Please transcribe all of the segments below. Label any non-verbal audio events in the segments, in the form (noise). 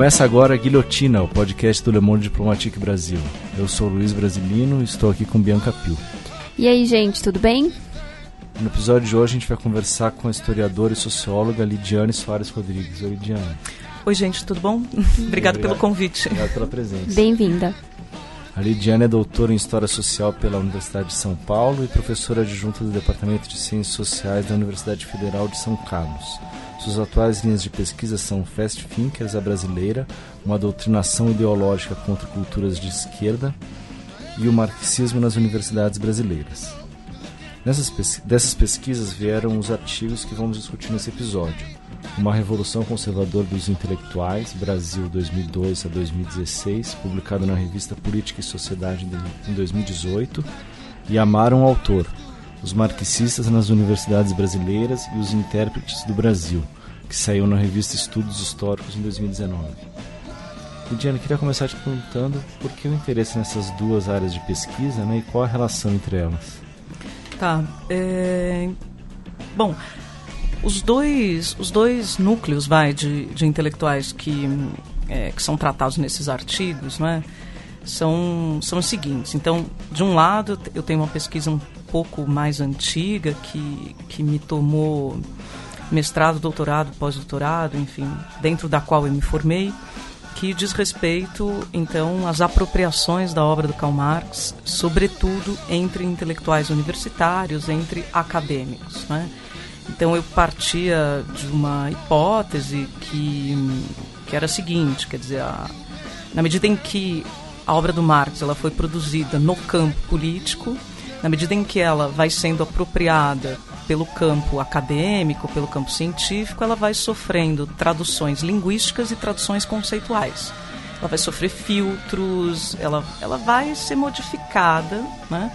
Começa agora a Guilhotina, o podcast do Le Monde Diplomatique Brasil. Eu sou Luiz Brasilino e estou aqui com Bianca Pio. E aí, gente, tudo bem? No episódio de hoje a gente vai conversar com a historiadora e socióloga Lidiane Soares Rodrigues. Oi, Lidiane. Oi, gente, tudo bom? (laughs) Obrigado pelo convite. Obrigado pela presença. Bem-vinda. A Lidiane é doutora em História Social pela Universidade de São Paulo e professora adjunta do Departamento de Ciências Sociais da Universidade Federal de São Carlos. Suas atuais linhas de pesquisa são Fast Thinkers, a brasileira, uma doutrinação ideológica contra culturas de esquerda e o marxismo nas universidades brasileiras. Nessas, dessas pesquisas vieram os artigos que vamos discutir nesse episódio. Uma Revolução Conservadora dos Intelectuais, Brasil 2002 a 2016, publicado na revista Política e Sociedade em 2018, e Amaram o Autor, os marxistas nas universidades brasileiras e os intérpretes do Brasil, que saiu na revista Estudos Históricos em 2019. Lidiane, queria começar te perguntando por que o interesse nessas duas áreas de pesquisa né, e qual a relação entre elas. Tá. É... Bom, os dois, os dois núcleos vai, de, de intelectuais que, é, que são tratados nesses artigos né, são, são os seguintes. Então, de um lado, eu tenho uma pesquisa um pouco mais antiga que, que me tomou mestrado, doutorado, pós-doutorado, enfim, dentro da qual eu me formei, que diz respeito, então, às apropriações da obra do Karl Marx, sobretudo entre intelectuais universitários, entre acadêmicos. Né? Então, eu partia de uma hipótese que, que era a seguinte, quer dizer, a, na medida em que a obra do Marx ela foi produzida no campo político, na medida em que ela vai sendo apropriada pelo campo acadêmico, pelo campo científico, ela vai sofrendo traduções linguísticas e traduções conceituais. Ela vai sofrer filtros, ela, ela vai ser modificada, né?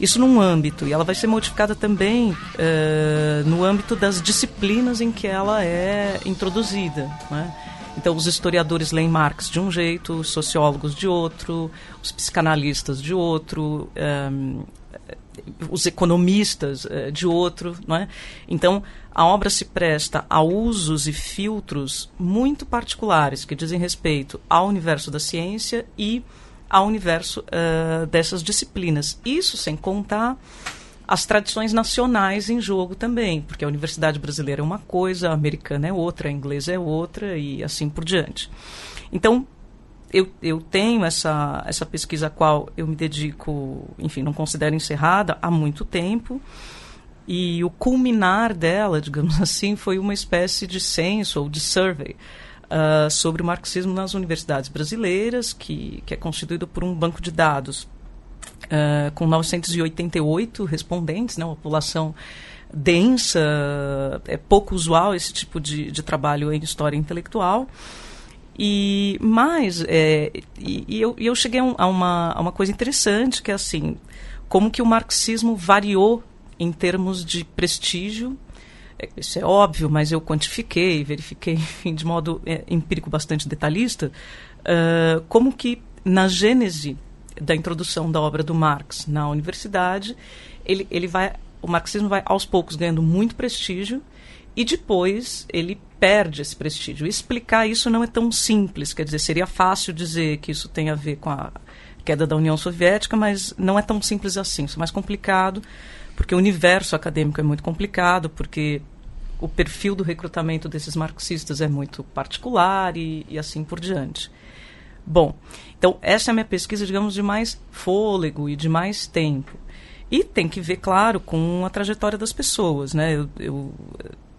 Isso num âmbito, e ela vai ser modificada também uh, no âmbito das disciplinas em que ela é introduzida. Né? Então, os historiadores leem Marx de um jeito, os sociólogos de outro, os psicanalistas de outro, um, os economistas uh, de outro, não é? Então, a obra se presta a usos e filtros muito particulares que dizem respeito ao universo da ciência e ao universo uh, dessas disciplinas. Isso sem contar as tradições nacionais em jogo também, porque a universidade brasileira é uma coisa, a americana é outra, a inglesa é outra e assim por diante. Então, eu, eu tenho essa, essa pesquisa a qual eu me dedico, enfim, não considero encerrada há muito tempo. E o culminar dela, digamos (laughs) assim, foi uma espécie de censo ou de survey uh, sobre o marxismo nas universidades brasileiras, que, que é constituído por um banco de dados uh, com 988 respondentes, né, uma população densa, é pouco usual esse tipo de, de trabalho em história intelectual. E mais, é, e, e, eu, eu cheguei a uma, a uma coisa interessante, que é assim, como que o marxismo variou em termos de prestígio, é, isso é óbvio, mas eu quantifiquei, verifiquei, (laughs) enfim, de modo é, empírico bastante detalhista, uh, como que na gênese da introdução da obra do Marx na universidade, ele, ele vai, o marxismo vai aos poucos ganhando muito prestígio e depois ele perde esse prestígio. explicar isso não é tão simples, quer dizer, seria fácil dizer que isso tem a ver com a queda da União Soviética, mas não é tão simples assim. Isso é mais complicado, porque o universo acadêmico é muito complicado, porque o perfil do recrutamento desses marxistas é muito particular e, e assim por diante. Bom, então essa é a minha pesquisa, digamos, de mais fôlego e de mais tempo. E tem que ver, claro, com a trajetória das pessoas, né? Eu, eu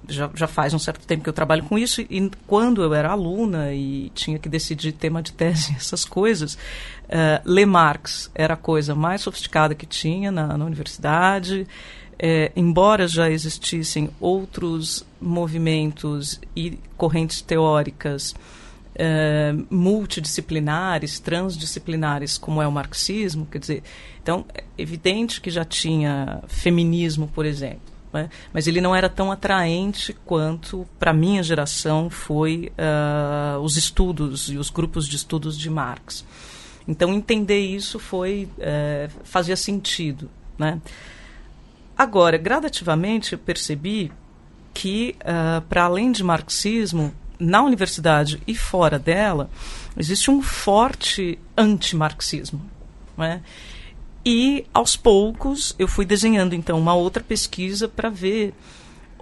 já, já faz um certo tempo que eu trabalho com isso e quando eu era aluna e tinha que decidir tema de tese, (laughs) essas coisas, uh, ler Marx era a coisa mais sofisticada que tinha na, na universidade. É, embora já existissem outros movimentos e correntes teóricas é, multidisciplinares, transdisciplinares, como é o marxismo, quer dizer, então é evidente que já tinha feminismo, por exemplo né? mas ele não era tão atraente quanto, para a minha geração, foi uh, os estudos e os grupos de estudos de Marx. Então, entender isso foi uh, fazia sentido. Né? Agora, gradativamente, eu percebi que, uh, para além de marxismo, na universidade e fora dela, existe um forte antimarxismo. Né? E, aos poucos, eu fui desenhando, então, uma outra pesquisa para ver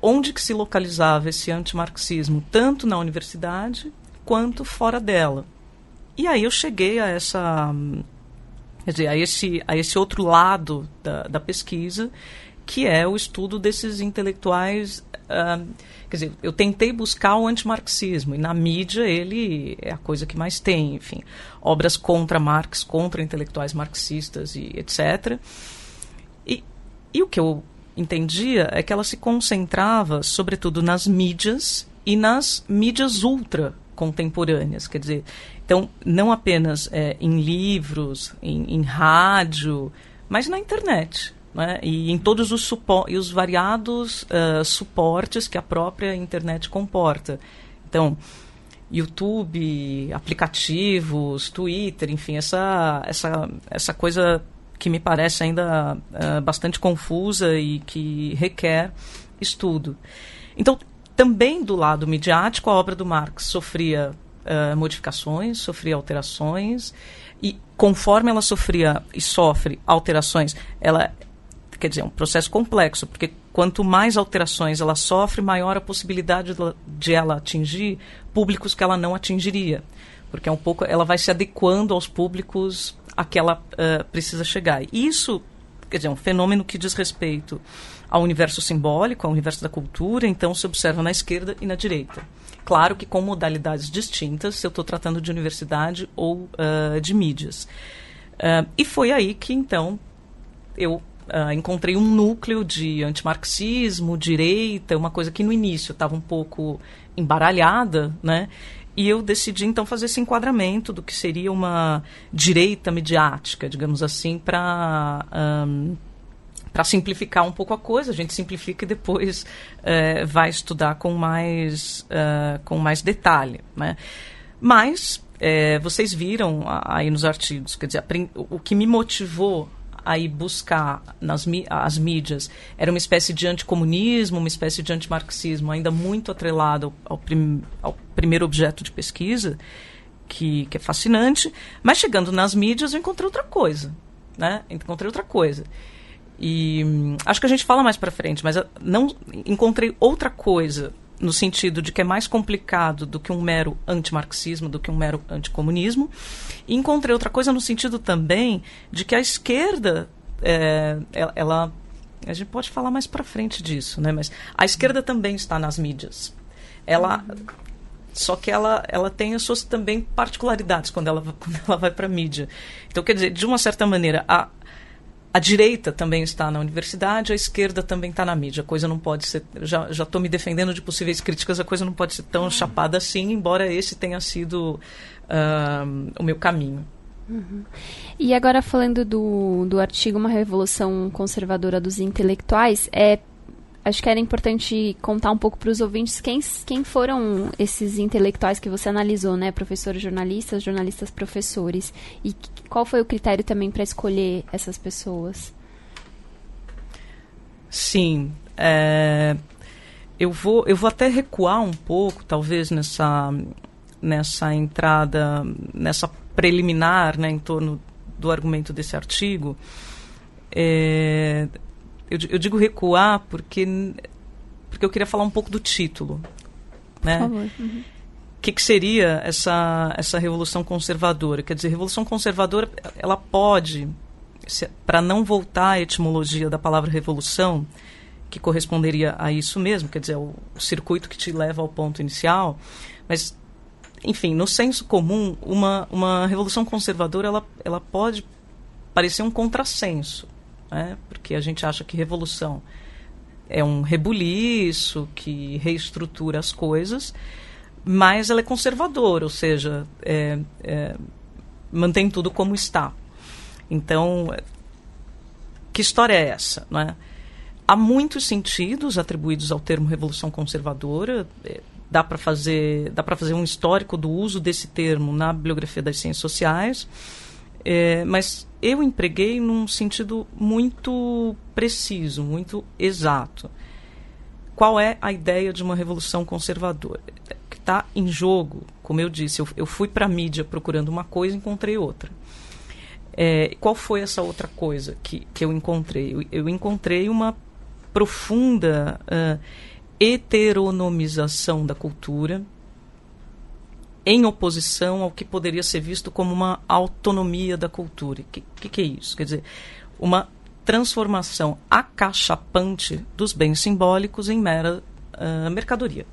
onde que se localizava esse antimarxismo, tanto na universidade quanto fora dela. E aí eu cheguei a essa quer dizer, a esse, a esse outro lado da, da pesquisa, que é o estudo desses intelectuais. Uh, quer dizer, eu tentei buscar o antimarxismo, e na mídia ele é a coisa que mais tem, enfim. Obras contra Marx, contra intelectuais marxistas e etc. E, e o que eu entendia é que ela se concentrava, sobretudo, nas mídias e nas mídias ultra contemporâneas. Quer dizer, então, não apenas é, em livros, em, em, rádio, mas na internet. Né? E em todos os, e os variados uh, suportes que a própria internet comporta. Então, YouTube, aplicativos, Twitter, enfim, essa, essa, essa coisa que me parece ainda uh, bastante confusa e que requer estudo. Então, também do lado midiático, a obra do Marx sofria uh, modificações, sofria alterações, e conforme ela sofria e sofre alterações, ela quer dizer, um processo complexo, porque quanto mais alterações ela sofre, maior a possibilidade de ela atingir públicos que ela não atingiria, porque é um pouco ela vai se adequando aos públicos a que ela uh, precisa chegar. E isso, quer dizer, é um fenômeno que diz respeito ao universo simbólico, ao universo da cultura, então se observa na esquerda e na direita. Claro que com modalidades distintas, se eu estou tratando de universidade ou uh, de mídias. Uh, e foi aí que, então, eu uh, encontrei um núcleo de antimarxismo, direita, uma coisa que no início estava um pouco embaralhada, né? E eu decidi, então, fazer esse enquadramento do que seria uma direita mediática, digamos assim, para... Um, para simplificar um pouco a coisa, a gente simplifica e depois é, vai estudar com mais, uh, com mais detalhe. Né? Mas é, vocês viram aí nos artigos, quer dizer, o que me motivou a ir buscar nas as mídias era uma espécie de anticomunismo, uma espécie de antimarxismo, ainda muito atrelado ao, prim, ao primeiro objeto de pesquisa, que, que é fascinante, mas chegando nas mídias eu encontrei outra coisa. Né? Encontrei outra coisa. E hum, acho que a gente fala mais para frente, mas não encontrei outra coisa no sentido de que é mais complicado do que um mero antimarxismo, do que um mero anticomunismo. E encontrei outra coisa no sentido também de que a esquerda, é, ela, a gente pode falar mais para frente disso, né? Mas a esquerda também está nas mídias. Ela só que ela, ela tem as suas também particularidades quando ela, (laughs) quando ela vai para a mídia. Então, quer dizer, de uma certa maneira, a, a direita também está na universidade, a esquerda também está na mídia. A coisa não pode ser. Já estou me defendendo de possíveis críticas, a coisa não pode ser tão uhum. chapada assim, embora esse tenha sido uh, o meu caminho. Uhum. E agora falando do, do artigo Uma Revolução Conservadora dos Intelectuais, é acho que era importante contar um pouco para os ouvintes quem, quem foram esses intelectuais que você analisou, né? Professores jornalistas, jornalistas professores. E qual foi o critério também para escolher essas pessoas? Sim. É, eu, vou, eu vou até recuar um pouco, talvez, nessa, nessa entrada, nessa preliminar, né, em torno do argumento desse artigo. É, eu, eu digo recuar porque, porque eu queria falar um pouco do título. Né? Por favor. Uhum. O que, que, seria essa, essa revolução conservadora? Quer dizer, revolução conservadora, ela pode, para não voltar à etimologia da palavra revolução, que corresponderia a isso mesmo, quer dizer, o, o circuito que te leva ao ponto inicial, mas, enfim, no senso comum, uma, uma revolução conservadora, ela, ela pode parecer um contrassenso né? porque a gente acha que revolução é um rebuliço que reestrutura as coisas, mas ela é conservadora, ou seja, é, é, mantém tudo como está. Então, que história é essa? Né? Há muitos sentidos atribuídos ao termo revolução conservadora. É, dá para fazer fazer um histórico do uso desse termo na bibliografia das ciências sociais, é, mas eu empreguei num sentido muito preciso, muito exato. Qual é a ideia de uma revolução conservadora? está em jogo, como eu disse, eu, eu fui para a mídia procurando uma coisa e encontrei outra. É, qual foi essa outra coisa que, que eu encontrei? Eu, eu encontrei uma profunda uh, heteronomização da cultura em oposição ao que poderia ser visto como uma autonomia da cultura. O que, que, que é isso? Quer dizer, uma transformação acachapante dos bens simbólicos em mera uh, mercadoria.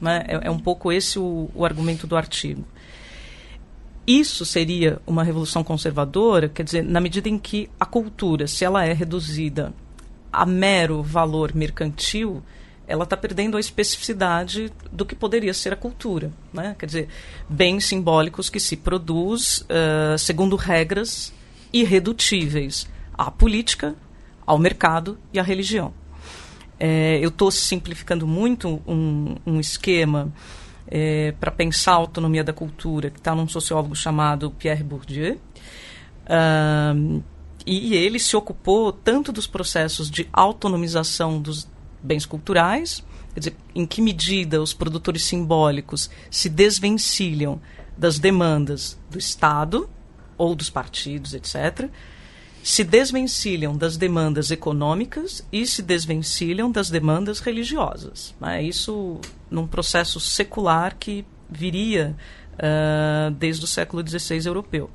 Né? É, é, um pouco esse o, o argumento do artigo. Isso seria uma revolução conservadora, quer dizer, na medida em que a cultura, se ela é reduzida a mero valor mercantil, ela está perdendo a especificidade do que poderia ser a cultura. Né? Quer dizer, bens simbólicos que se produz uh, segundo regras irredutíveis à política, ao mercado e à religião. É, eu estou simplificando muito um, um esquema é, para pensar a autonomia da cultura, que está num sociólogo chamado Pierre Bourdieu. Uh, e ele se ocupou tanto dos processos de autonomização dos bens culturais, quer dizer, em que medida os produtores simbólicos se desvencilham das demandas do Estado ou dos partidos, etc., se desvencilham das demandas econômicas e se desvencilham das demandas religiosas. Né? Isso num processo secular que viria uh, desde o século XVI europeu.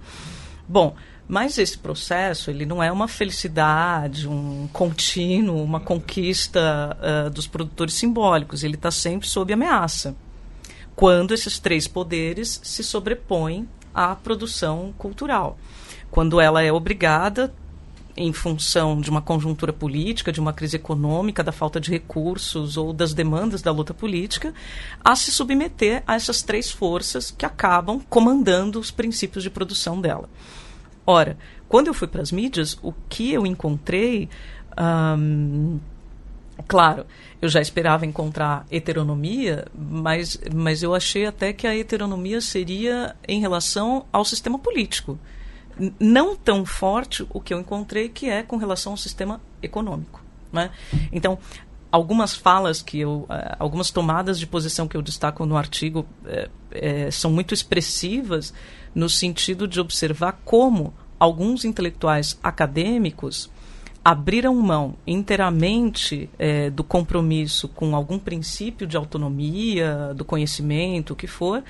Bom, mas esse processo ele não é uma felicidade, um contínuo, uma conquista uh, dos produtores simbólicos. Ele está sempre sob ameaça. Quando esses três poderes se sobrepõem à produção cultural. Quando ela é obrigada, em função de uma conjuntura política, de uma crise econômica, da falta de recursos ou das demandas da luta política, a se submeter a essas três forças que acabam comandando os princípios de produção dela. Ora, quando eu fui para as mídias, o que eu encontrei. claro, eu já esperava encontrar heteronomia, mas, mas eu achei até que a heteronomia seria em relação ao sistema político. Não tão forte o que eu encontrei, que é com relação ao sistema econômico. Né? Então, algumas falas que eu, uh, algumas tomadas de posição que eu destaco no artigo uh, uh, são muito expressivas no sentido de observar como alguns intelectuais acadêmicos abriram mão inteiramente do compromisso com algum princípio de autonomia, do conhecimento, o que for,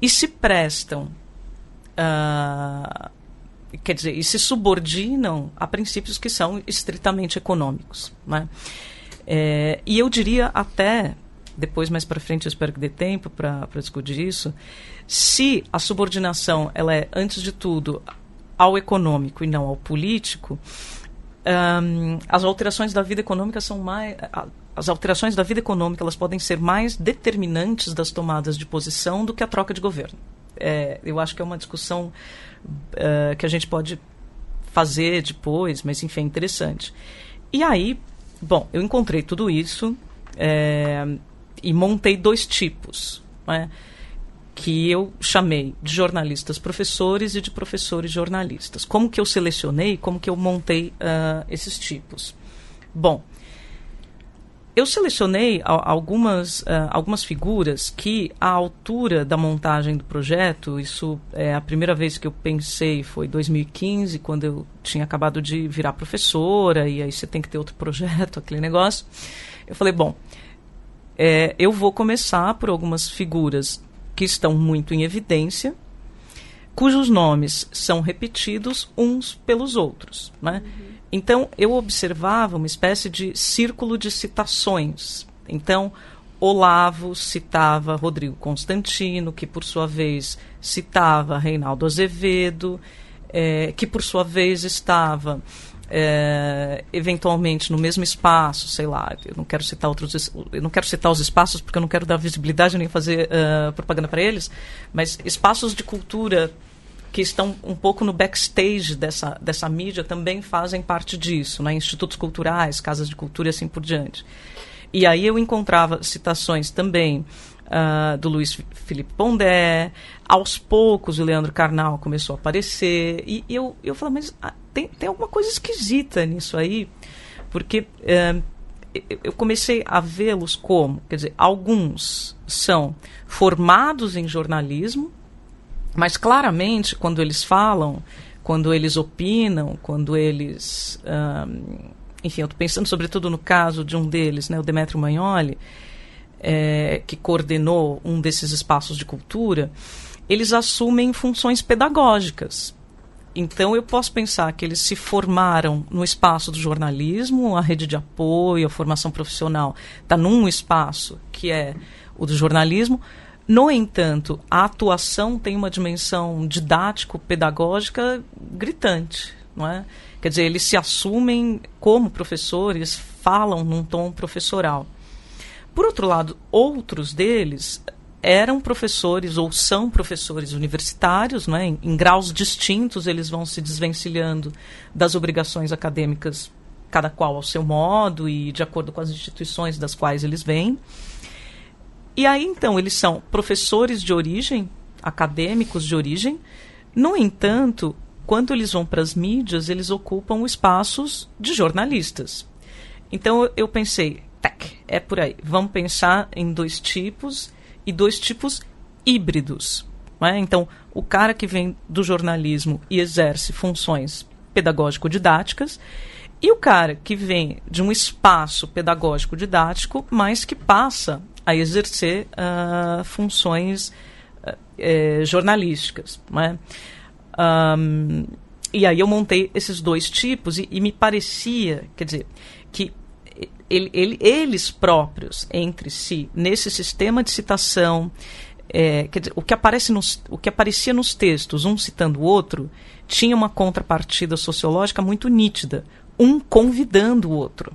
e se prestam quer dizer, e se subordinam a princípios que são estritamente econômicos. Né? É, e eu diria até, depois mais para frente eu espero que dê tempo para discutir isso, se a subordinação ela é, antes de tudo, ao econômico e não ao político, um, as alterações da vida econômica são mais... As alterações da vida econômica elas podem ser mais determinantes das tomadas de posição do que a troca de governo. É, eu acho que é uma discussão uh, que a gente pode fazer depois, mas enfim, é interessante. E aí, Bom, eu encontrei tudo isso é, e montei dois tipos, né, que eu chamei de jornalistas professores e de professores jornalistas. Como que eu selecionei, como que eu montei uh, esses tipos? Bom, eu selecionei algumas, uh, algumas figuras que, à altura da montagem do projeto, isso é a primeira vez que eu pensei foi 2015, quando eu tinha acabado de virar professora, e aí você tem que ter outro projeto, (laughs) aquele negócio. Eu falei, bom, é, eu vou começar por algumas figuras que estão muito em evidência, cujos nomes são repetidos uns pelos outros. Né? Uhum. Então, eu observava uma espécie de círculo de citações. Então, Olavo citava Rodrigo Constantino, que por sua vez citava Reinaldo Azevedo, é, que por sua vez estava é, eventualmente no mesmo espaço, sei lá, eu não quero citar outros, eu não quero citar os espaços porque eu não quero dar visibilidade nem fazer uh, propaganda para eles, mas espaços de cultura que estão um pouco no backstage dessa, dessa mídia também fazem parte disso, né? institutos culturais, casas de cultura e assim por diante. E aí eu encontrava citações também uh, do Luiz Felipe Pondé, aos poucos o Leandro Carnal começou a aparecer, e eu, eu falei, mas tem, tem alguma coisa esquisita nisso aí, porque uh, eu comecei a vê-los como, quer dizer, alguns são formados em jornalismo, mas claramente quando eles falam, quando eles opinam, quando eles. Enfim, eu estou pensando sobretudo no caso de um deles, né, o Demetrio Magnoli, é, que coordenou um desses espaços de cultura, eles assumem funções pedagógicas. Então eu posso pensar que eles se formaram no espaço do jornalismo, a rede de apoio, a formação profissional está num espaço que é o do jornalismo. No entanto, a atuação tem uma dimensão didático-pedagógica gritante, não é? Quer dizer, eles se assumem como professores, falam num tom professoral. Por outro lado, outros deles eram professores ou são professores universitários, né? em, em graus distintos eles vão se desvencilhando das obrigações acadêmicas, cada qual ao seu modo e de acordo com as instituições das quais eles vêm. E aí então eles são professores de origem, acadêmicos de origem. No entanto, quando eles vão para as mídias, eles ocupam espaços de jornalistas. Então eu pensei, tec, é por aí. Vamos pensar em dois tipos e dois tipos híbridos. É? Então, o cara que vem do jornalismo e exerce funções pedagógico-didáticas e o cara que vem de um espaço pedagógico-didático, mas que passa a exercer uh, funções uh, jornalísticas. É? Um, e aí eu montei esses dois tipos e, e me parecia, quer dizer, que ele, ele, eles próprios, entre si, nesse sistema de citação, é, dizer, o, que aparece nos, o que aparecia nos textos, um citando o outro, tinha uma contrapartida sociológica muito nítida, um convidando o outro.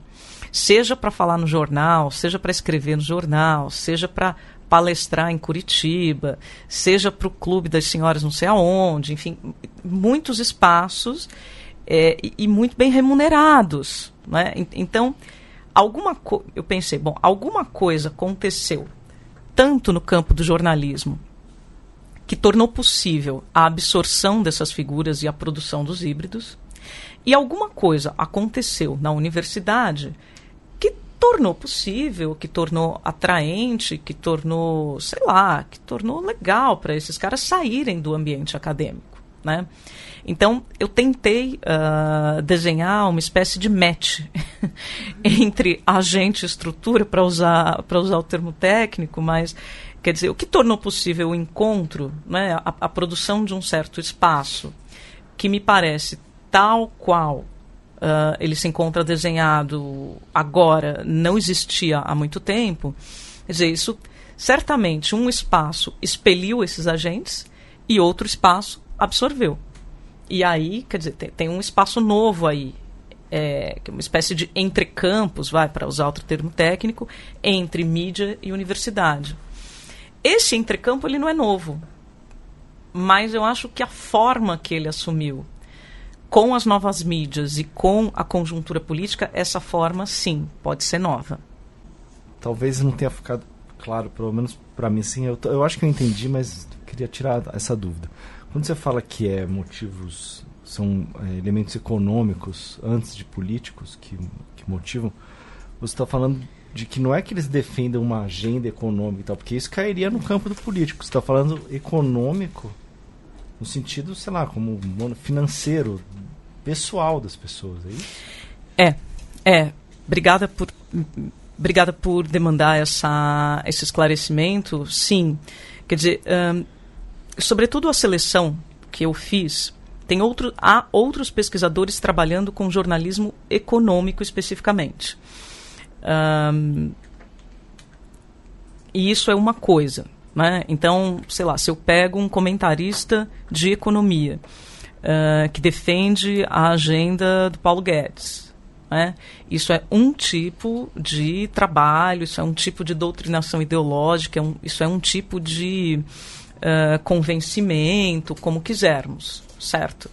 Seja para falar no jornal, seja para escrever no jornal, seja para palestrar em Curitiba, seja para o Clube das Senhoras não sei aonde, enfim, muitos espaços é, e, e, muito bem remunerados. Né? Então, alguma eu pensei, bom, alguma coisa aconteceu tanto no campo do jornalismo que tornou possível a absorção dessas figuras e a produção dos híbridos, e alguma coisa aconteceu na universidade que tornou possível, que tornou atraente, que tornou, sei lá, que tornou legal para esses caras saírem do ambiente acadêmico, né? Então, eu tentei uh, desenhar uma espécie de match (laughs) entre agente e estrutura, para usar, usar o termo técnico, mas quer dizer, o que tornou possível o encontro, né, a, a produção de um certo espaço, que me parece tal qual Uh, ele se encontra desenhado agora, não existia há muito tempo. Quer dizer, isso certamente um espaço expeliu esses agentes e outro espaço absorveu. E aí, quer dizer, tem, tem um espaço novo aí, é, é uma espécie de entrecampos, vai, para usar outro termo técnico, entre mídia e universidade. Esse entrecampo ele não é novo, mas eu acho que a forma que ele assumiu com as novas mídias e com a conjuntura política, essa forma sim pode ser nova. Talvez não tenha ficado claro, pelo menos para mim sim. Eu, eu acho que eu entendi, mas queria tirar essa dúvida. Quando você fala que é motivos, são é, elementos econômicos antes de políticos que, que motivam, você está falando de que não é que eles defendam uma agenda econômica e tal, porque isso cairia no campo do político. Você está falando econômico no sentido, sei lá, como financeiro, pessoal das pessoas, é isso? É, é. Obrigada por, obrigada por demandar essa, esse esclarecimento. Sim, quer dizer, sobretudo a seleção que eu fiz, tem outro, há outros pesquisadores trabalhando com jornalismo econômico especificamente. Um, e isso é uma coisa. Né? Então, sei lá, se eu pego um comentarista de economia uh, que defende a agenda do Paulo Guedes, né? isso é um tipo de trabalho, isso é um tipo de doutrinação ideológica, é um, isso é um tipo de convencimento, como quisermos, certo?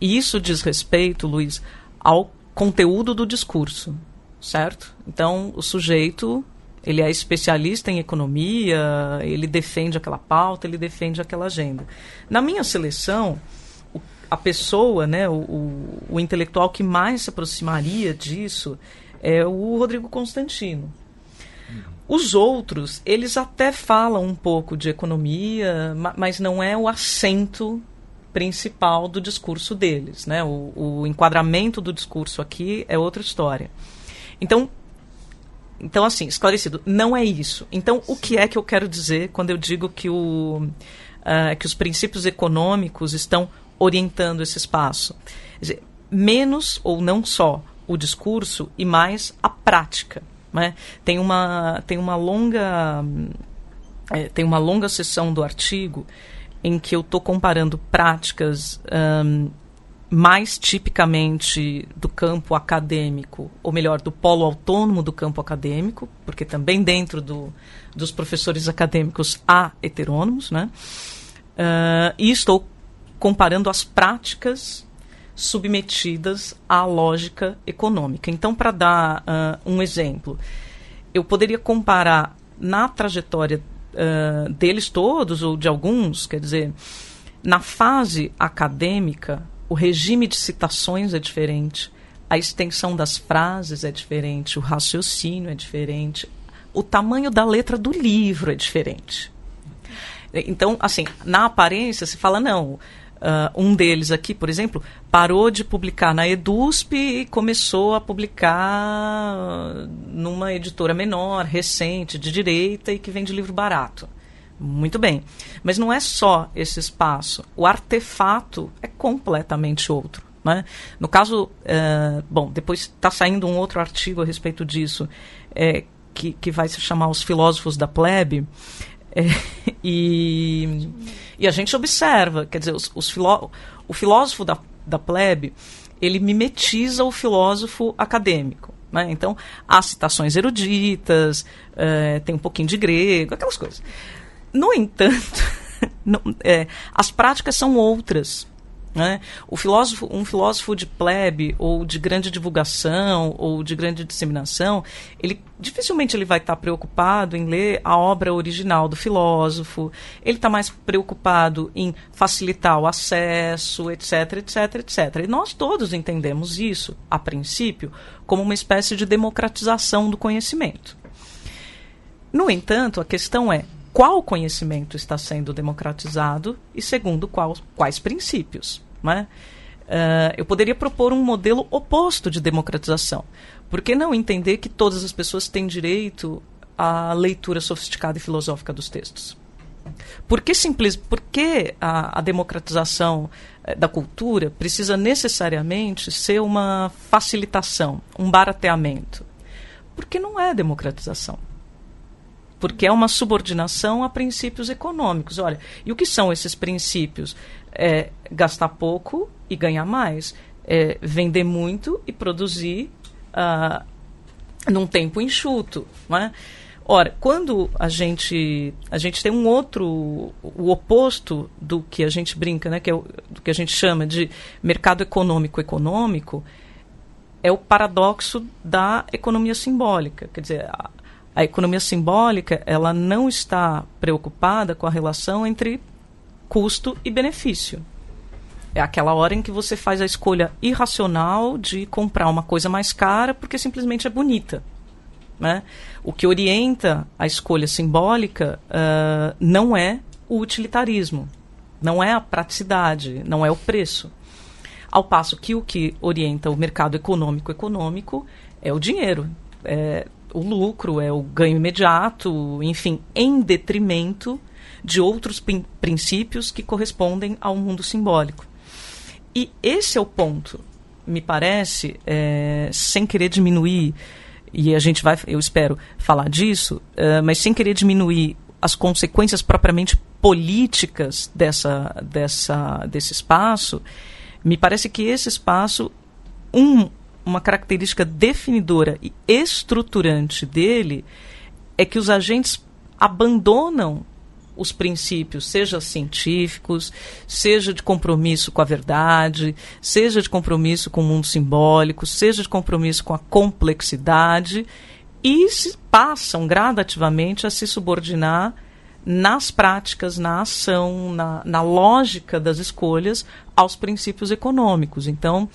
E isso diz respeito, Luiz, ao conteúdo do discurso, certo? Então, o sujeito, ele é especialista em economia, ele defende aquela pauta, ele defende aquela agenda. Na minha seleção, a pessoa, né, o, o, o intelectual que mais se aproximaria disso é o Rodrigo Constantino. Os outros, eles até falam um pouco de economia, mas não é o acento principal do discurso deles. Né? O, o enquadramento do discurso aqui é outra história. Então, então, assim, esclarecido, não é isso. Então, o que é que eu quero dizer quando eu digo que, o, uh, que os princípios econômicos estão orientando esse espaço? Dizer, menos ou não só o discurso e mais a prática. Né? Tem, uma, tem uma longa é, tem uma longa sessão do artigo em que eu estou comparando práticas um, mais tipicamente do campo acadêmico, ou melhor, do polo autônomo do campo acadêmico, porque também dentro do, dos professores acadêmicos há heterônomos, né? Uh, e estou comparando as práticas submetidas à lógica econômica. Então, para dar uh, um exemplo, eu poderia comparar na trajetória uh, deles todos, ou de alguns, quer dizer, na fase acadêmica, o regime de citações é diferente, a extensão das frases é diferente, o raciocínio é diferente, o tamanho da letra do livro é diferente. Então, assim, na aparência, se fala, não, Uh, um deles aqui, por exemplo, parou de publicar na EDUSP e começou a publicar numa editora menor, recente, de direita e que vende livro barato. Muito bem. Mas não é só esse espaço. O artefato é completamente outro. Né? No caso, uh, bom, depois está saindo um outro artigo a respeito disso, é, que, que vai se chamar Os Filósofos da Plebe. É, (laughs) e, e a gente observa, quer dizer, os, os filó o filósofo da, da plebe, ele mimetiza o filósofo acadêmico. Né? Então, há citações eruditas, é, tem um pouquinho de grego, aquelas coisas. No entanto, (laughs) não, é, as práticas são outras. Né? O filósofo, um filósofo de plebe ou de grande divulgação ou de grande disseminação, ele dificilmente ele vai estar preocupado em ler a obra original do filósofo. Ele está mais preocupado em facilitar o acesso, etc, etc, etc. E nós todos entendemos isso, a princípio, como uma espécie de democratização do conhecimento. No entanto, a questão é qual conhecimento está sendo democratizado e segundo qual, quais princípios. Né? Uh, eu poderia propor um modelo oposto de democratização. Por que não entender que todas as pessoas têm direito à leitura sofisticada e filosófica dos textos? Por que, simples, por que a, a democratização eh, da cultura precisa necessariamente ser uma facilitação, um barateamento? Porque não é democratização porque é uma subordinação a princípios econômicos. Olha, e o que são esses princípios? É gastar pouco e ganhar mais, é vender muito e produzir uh, num tempo enxuto, não é? Ora, quando a gente a gente tem um outro o oposto do que a gente brinca, né, que é o, do que a gente chama de mercado econômico econômico, é o paradoxo da economia simbólica, quer dizer, a, a economia simbólica ela não está preocupada com a relação entre custo e benefício. É aquela hora em que você faz a escolha irracional de comprar uma coisa mais cara porque simplesmente é bonita. Né? O que orienta a escolha simbólica uh, não é o utilitarismo, não é a praticidade, não é o preço. Ao passo que o que orienta o mercado econômico econômico é o dinheiro. É, o lucro, é o ganho imediato, enfim, em detrimento de outros princípios que correspondem ao mundo simbólico. E esse é o ponto, me parece, é, sem querer diminuir, e a gente vai, eu espero, falar disso, é, mas sem querer diminuir as consequências propriamente políticas dessa, dessa, desse espaço, me parece que esse espaço, um uma característica definidora e estruturante dele é que os agentes abandonam os princípios, seja científicos, seja de compromisso com a verdade, seja de compromisso com o mundo simbólico, seja de compromisso com a complexidade, e passam gradativamente a se subordinar nas práticas, na ação, na, na lógica das escolhas, aos princípios econômicos. Então,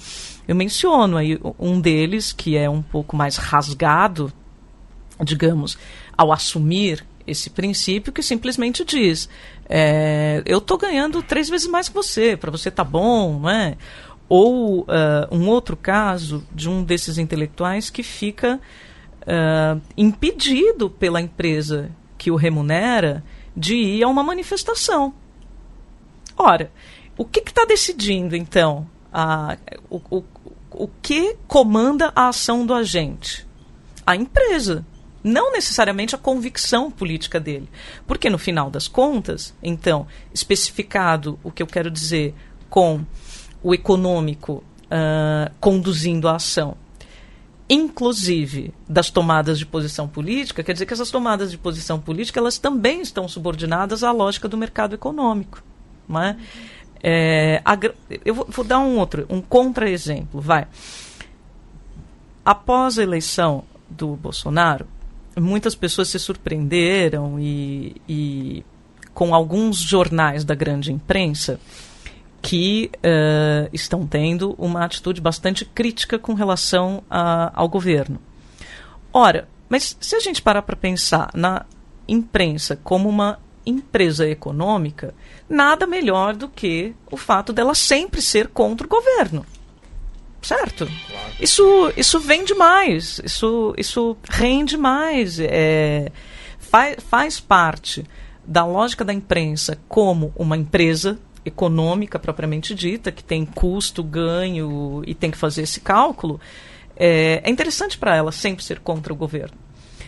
eu menciono aí um deles, que é um pouco mais rasgado, digamos, ao assumir esse princípio que simplesmente diz: é, eu estou ganhando três vezes mais que você, para você tá bom, não é? Ou uh, um outro caso de um desses intelectuais que fica uh, impedido pela empresa que o remunera de ir a uma manifestação. Ora, o que está decidindo, então, a, o, o, o que comanda a ação do agente? A empresa não necessariamente a convicção política dele. Porque, no final das contas, então, especificado o que eu quero dizer com o econômico uh, conduzindo a ação, inclusive das tomadas de posição política, quer dizer que essas tomadas de posição política elas também estão subordinadas à lógica do mercado econômico. Não é? É, a, eu vou, vou, dar um outro, um contra-exemplo, vai. Após a eleição do Bolsonaro, muitas pessoas se surpreenderam e, e com alguns jornais da grande imprensa que uh, estão tendo uma atitude bastante crítica com relação a, ao governo. Ora, mas se a gente parar para pensar na imprensa como uma empresa econômica, nada melhor do que o fato dela sempre ser contra o governo. Certo? Isso, isso vende mais, isso, isso rende mais, é, faz, faz parte da lógica da imprensa como uma empresa econômica propriamente dita, que tem custo, ganho e tem que fazer esse cálculo, é, é interessante para ela sempre ser contra o governo.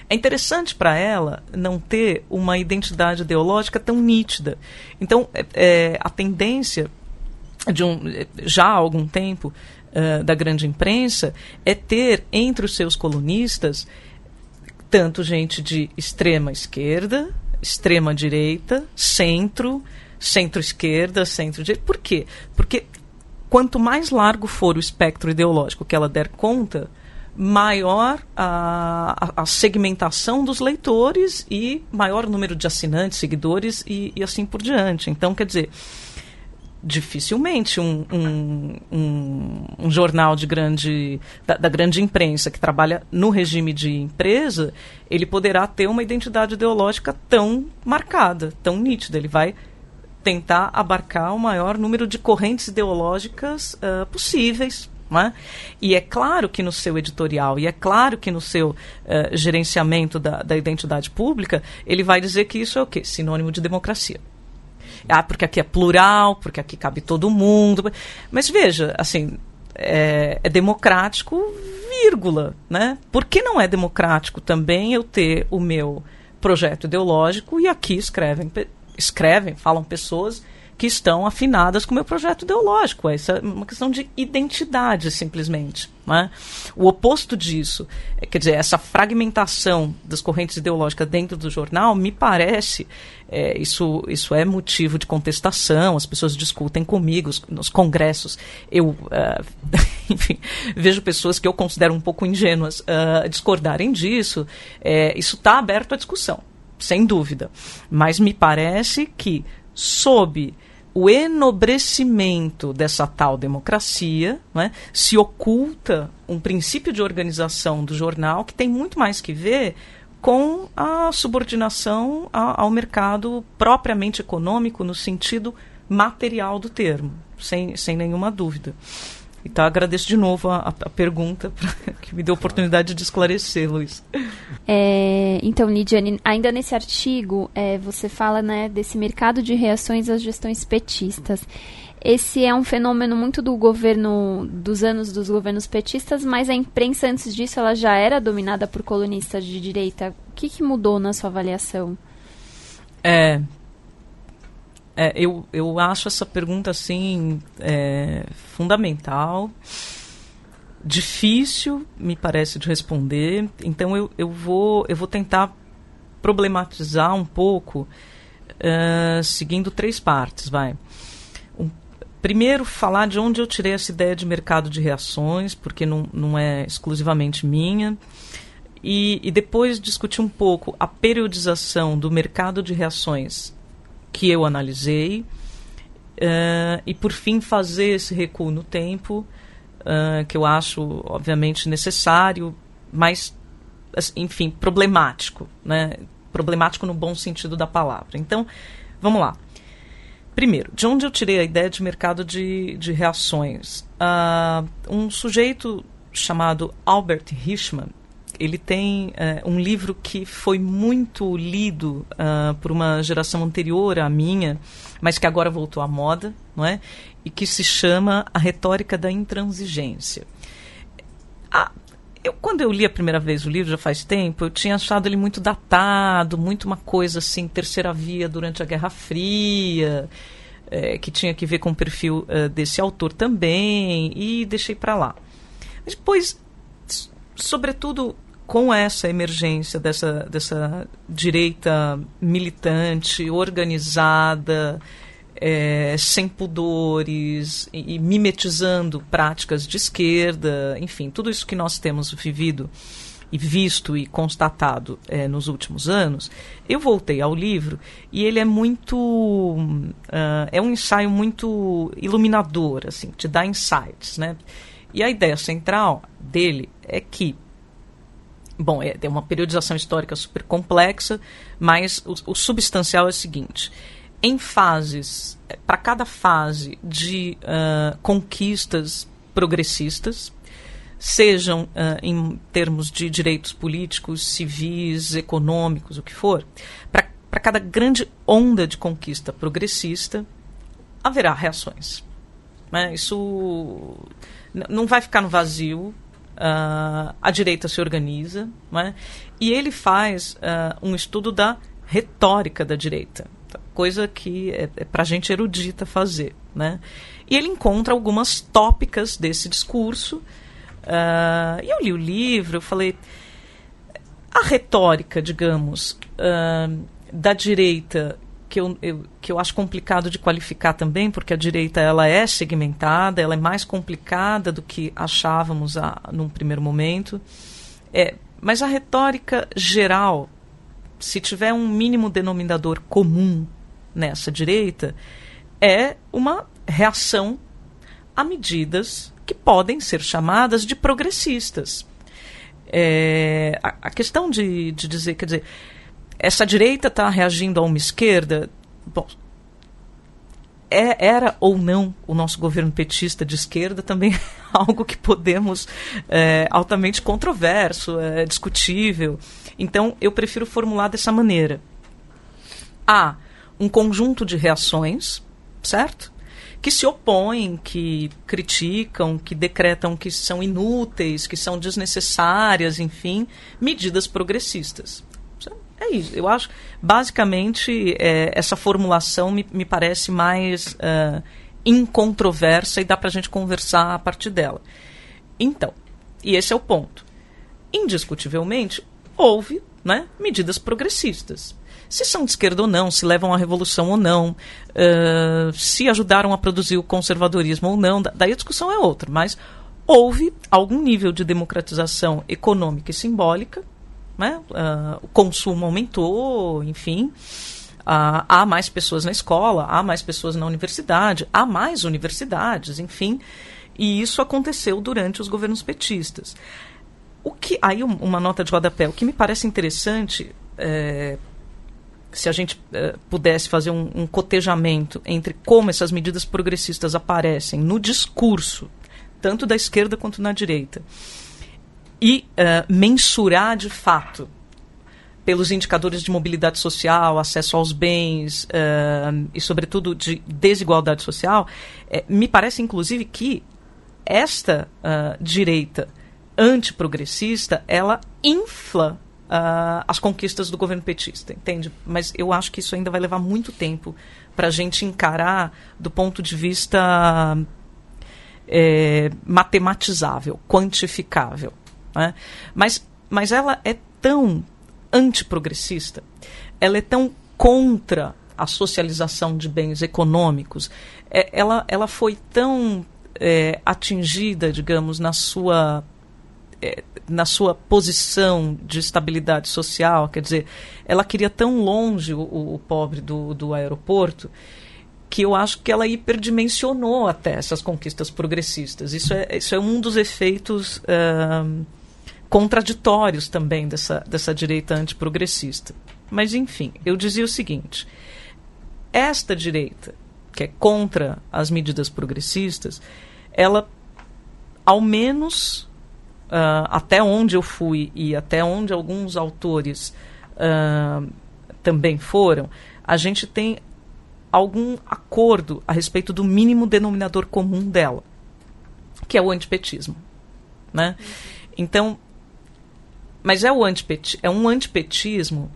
É interessante para ela não ter uma identidade ideológica tão nítida. Então, é, é, a tendência de um, já há algum tempo uh, da grande imprensa é ter entre os seus colunistas tanto gente de extrema esquerda, extrema direita, centro, centro-esquerda, centro-direita. Por quê? Porque quanto mais largo for o espectro ideológico que ela der conta, maior a, a, segmentação dos leitores e maior número de assinantes, seguidores e, e assim por diante. Então, quer dizer, dificilmente um, um, um, um, jornal de grande da, da, grande imprensa que trabalha no regime de empresa ele poderá ter uma identidade ideológica tão marcada tão nítida ele vai tentar abarcar o maior número de correntes ideológicas uh, possíveis. É? E é claro que no seu editorial, e é claro que no seu uh, gerenciamento da, da identidade pública, ele vai dizer que isso é o quê? Sinônimo de democracia. Ah, porque aqui é plural, porque aqui cabe todo mundo. Mas veja, assim, é, é, democrático, vírgula, né? Por que não é democrático também eu ter o meu projeto ideológico e aqui escrevem escrevem, falam pessoas que estão afinadas com o meu projeto ideológico. Essa é uma questão de identidade, simplesmente. É? O oposto disso, é, quer dizer, essa fragmentação das correntes ideológicas dentro do jornal, me parece, é, isso, isso é motivo de contestação, as pessoas discutem comigo nos congressos. Eu, uh, (laughs) enfim, vejo pessoas que eu considero um pouco ingênuas uh, discordarem disso. É, isso está aberto à discussão sem dúvida. Mas me parece que, sob o enobrecimento dessa tal democracia, né, se oculta um princípio de organização do jornal que tem muito mais que ver com a subordinação a, ao mercado propriamente econômico no sentido material do termo, sem, sem nenhuma dúvida. Então agradeço de novo a, a pergunta pra, (laughs) que me deu a oportunidade de esclarecer, Luiz. É, então, Lidiane, ainda nesse artigo, é, você fala né, desse mercado de reações às gestões petistas. Esse é um fenômeno muito do governo, dos anos dos governos petistas, mas a imprensa antes disso ela já era dominada por colunistas de direita. O que, que mudou na sua avaliação? É, é, eu, eu acho essa pergunta assim é, fundamental, difícil, me parece, de responder. Então eu, eu, vou, eu vou tentar problematizar um pouco, uh, seguindo três partes, vai. Primeiro, falar de onde eu tirei essa ideia de mercado de reações, porque não, não é exclusivamente minha e, e depois discutir um pouco a periodização do mercado de reações que eu analisei, uh, e por fim fazer esse recuo no tempo, uh, que eu acho, obviamente, necessário, mas, enfim, problemático, né? problemático no bom sentido da palavra. Então, vamos lá. Primeiro, de onde eu tirei a ideia de mercado de, de reações? Uh, um sujeito chamado Albert Hirschman, ele tem uh, um livro que foi muito lido uh, por uma geração anterior à minha, mas que agora voltou à moda, não é? E que se chama A Retórica da Intransigência. Ah, eu, quando eu li a primeira vez o livro, já faz tempo, eu tinha achado ele muito datado, muito uma coisa assim, terceira via durante a Guerra Fria, é, que tinha que ver com o perfil uh, desse autor também, e deixei para lá. Mas depois, sobretudo com essa emergência dessa, dessa direita militante, organizada, é, sem pudores e, e, mimetizando práticas de esquerda, enfim, tudo isso que nós temos vivido e visto e constatado é, nos últimos anos, eu voltei ao livro e ele é muito. Uh, é um ensaio muito iluminador, assim, te dá insights. Né? E a ideia central dele é que Bom, é, uma periodização histórica super complexa, mas o, o substancial é o seguinte: em fases, é, para cada fase de uh, conquistas progressistas, sejam uh, em termos de direitos políticos, civis, econômicos, o que for, para cada grande onda de conquista progressista, haverá reações. Né? Isso não vai ficar no vazio. Uh, a direita se organiza, né? e ele faz um estudo da retórica da direita coisa que é, é para gente erudita fazer. Né? E ele encontra algumas tópicas desse discurso. Uh, e eu li o livro, eu falei. A retórica, digamos, uh, da direita, que eu, eu, que eu acho complicado de qualificar também, porque a direita ela é segmentada, ela é mais complicada do que achávamos a, num primeiro momento. É, mas a retórica geral, se tiver um mínimo denominador comum nessa direita é uma reação a medidas que podem ser chamadas de progressistas. É, a, a, questão de, de dizer, quer dizer, essa direita está reagindo a uma esquerda, bom, é, era ou não o nosso governo petista de esquerda também é (laughs) algo que podemos é, altamente controverso, é discutível. Então eu prefiro formular dessa maneira. A um conjunto de reações, certo? Que se opõem, que criticam, que decretam que são inúteis, que são desnecessárias, enfim, medidas progressistas. É isso. Eu acho, basicamente, é, essa formulação me, me parece mais uh, incontroversa e dá para a gente conversar a partir dela. Então, e esse é o ponto. Indiscutivelmente, houve né, medidas progressistas se são de esquerda ou não, se levam à revolução ou não, uh, se ajudaram a produzir o conservadorismo ou não, daí a discussão é outra, mas houve algum nível de democratização econômica e simbólica, né? Uh, o consumo aumentou, enfim, uh, há mais pessoas na escola, há mais pessoas na universidade, há mais universidades, enfim, e isso aconteceu durante os governos petistas. O que aí uma nota de rodapé, o que me parece interessante é, se a gente uh, pudesse fazer um, um, cotejamento entre como essas medidas progressistas aparecem no discurso, tanto da esquerda quanto na direita, e uh, mensurar de fato pelos indicadores de mobilidade social, acesso aos bens uh, e, sobretudo, de desigualdade social, me parece, inclusive, que esta direita antiprogressista ela infla uh, as conquistas do governo petista, entende? Mas eu acho que isso ainda vai levar muito tempo para a gente encarar do ponto de vista é, matematizável, quantificável. Né? Mas, mas ela é tão antiprogressista, ela é tão contra a socialização de bens econômicos, é, ela, ela foi tão é, atingida, digamos, na sua é, na sua posição de estabilidade social, quer dizer, ela queria tão longe o, o pobre do, do aeroporto que eu acho que ela hiperdimensionou até essas conquistas progressistas. Isso é, isso é um dos efeitos uh, contraditórios também dessa, dessa direita antiprogressista. Mas, enfim, eu dizia o seguinte: esta direita, que é contra as medidas progressistas, ela, ao menos uh, até onde eu fui e até onde alguns autores uh, também foram, a gente tem algum acordo a respeito do mínimo denominador comum dela, que é o antipetismo. Né? Então, mas é, o antipeti é um antipetismo.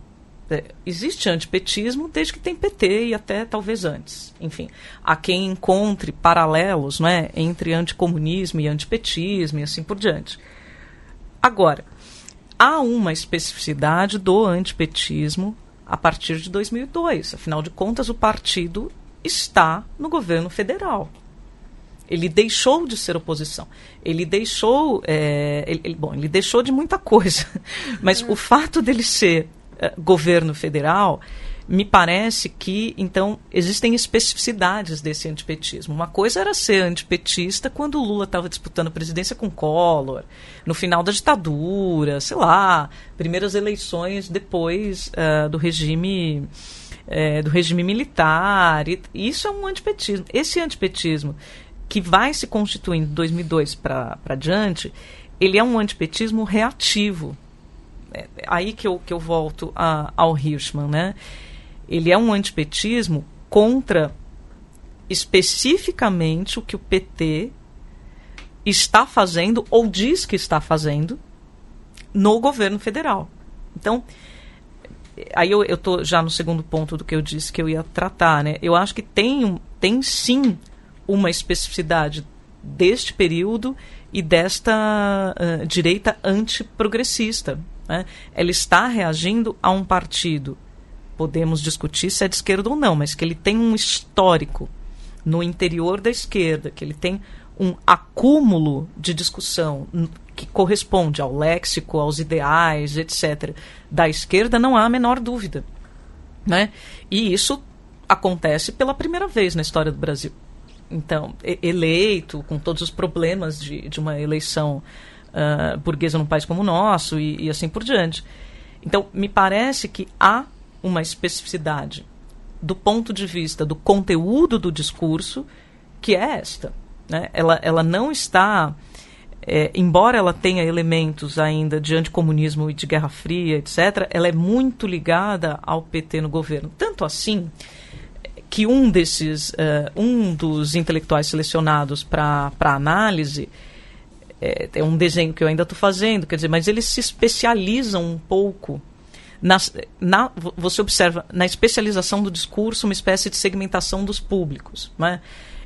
É, existe antipetismo desde que tem PT e até talvez antes. Enfim, há quem encontre paralelos né, entre anticomunismo e antipetismo e assim por diante. Agora, há uma especificidade do antipetismo a partir de 2002. Afinal de contas, o partido está no governo federal. Ele deixou de ser oposição. Ele deixou, é, ele, ele, bom, ele deixou de muita coisa, (laughs) mas o fato dele ser é, governo federal me parece que, então, existem especificidades desse antipetismo. Uma coisa era ser antipetista quando o Lula estava disputando a presidência com Collor, no final da ditadura, sei lá, primeiras eleições depois uh, do regime. É, do regime militar, e, isso é um antipetismo. Esse antipetismo que vai se constituindo de 2002 para diante, ele é um antipetismo reativo. É aí que eu, que eu volto a, ao Hirschman, né? ele é um antipetismo contra especificamente o que o PT está fazendo ou diz que está fazendo no governo federal. Então, aí eu estou já no segundo ponto do que eu disse que eu ia tratar, né? Eu acho que tem, tem sim uma especificidade deste período e desta uh, direita antiprogressista. Né? Ela está reagindo a um partido podemos discutir se é de esquerda ou não, mas que ele tem um histórico no interior da esquerda, que ele tem um acúmulo de discussão que corresponde ao léxico, aos ideais, etc., da esquerda, não há a menor dúvida. Né? E isso acontece pela primeira vez na história do Brasil. Então, eleito, com todos os problemas de, de uma eleição uh, burguesa num país como o nosso e, e assim por diante. Então, me parece que há uma especificidade do ponto de vista do conteúdo do discurso, que é esta. Né? Ela, ela não está, é, embora ela tenha elementos ainda de anticomunismo e de Guerra Fria, etc., ela é muito ligada ao PT no governo. Tanto assim que um desses, uh, um dos intelectuais selecionados para análise é, é um desenho que eu ainda estou fazendo, quer dizer, mas eles se especializam um pouco na, na, você observa na especialização do discurso uma espécie de segmentação dos públicos. Né?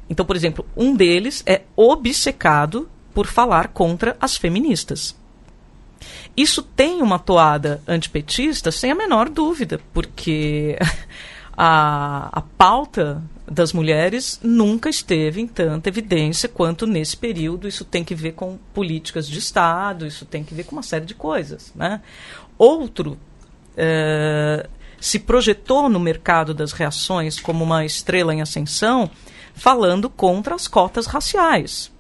Então, por exemplo, um deles é obcecado por falar contra as feministas. Isso tem uma toada antipetista, sem a menor dúvida, porque (laughs) a, a pauta das mulheres nunca esteve em tanta evidência quanto nesse período. Isso tem que ver com políticas de Estado, isso tem que ver com uma série de coisas. Né? Outro eh, se projetou no mercado das reações como uma estrela em ascensão, falando contra as cotas raciais.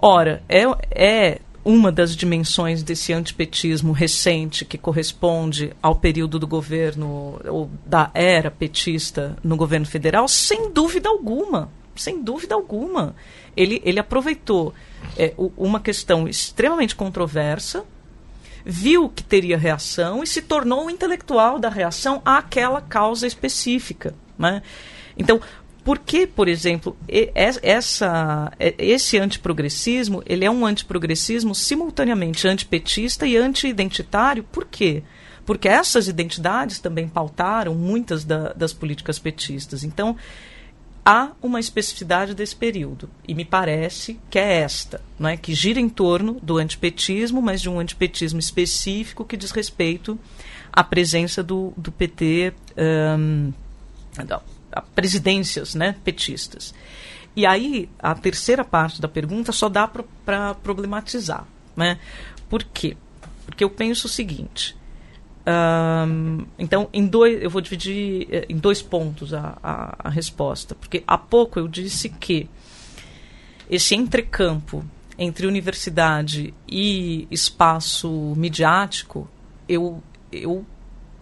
Ora, é, é uma das dimensões desse antipetismo recente que corresponde ao período do governo ou da era petista no governo federal, sem dúvida alguma, sem dúvida alguma. Ele, ele aproveitou é, uma questão extremamente controversa, viu que teria reação e se tornou um intelectual da reação àquela causa específica. Né? Então, por que, por exemplo, essa, esse antiprogressismo ele é um antiprogressismo simultaneamente antipetista e anti-identitário? Por quê? Porque essas identidades também pautaram muitas da, das políticas petistas. Então, há uma especificidade desse período, e me parece que é esta, não é? que gira em torno do antipetismo, mas de um antipetismo específico que diz respeito à presença do, do PT, um, a presidências né, petistas. E aí, a terceira parte da pergunta só dá para problematizar. Né? Por quê? Porque eu penso o seguinte. Então, em dois, eu vou dividir eh, em dois pontos a, a, a resposta. Porque há pouco eu disse que esse entrecampo entre universidade e espaço midiático, eu, eu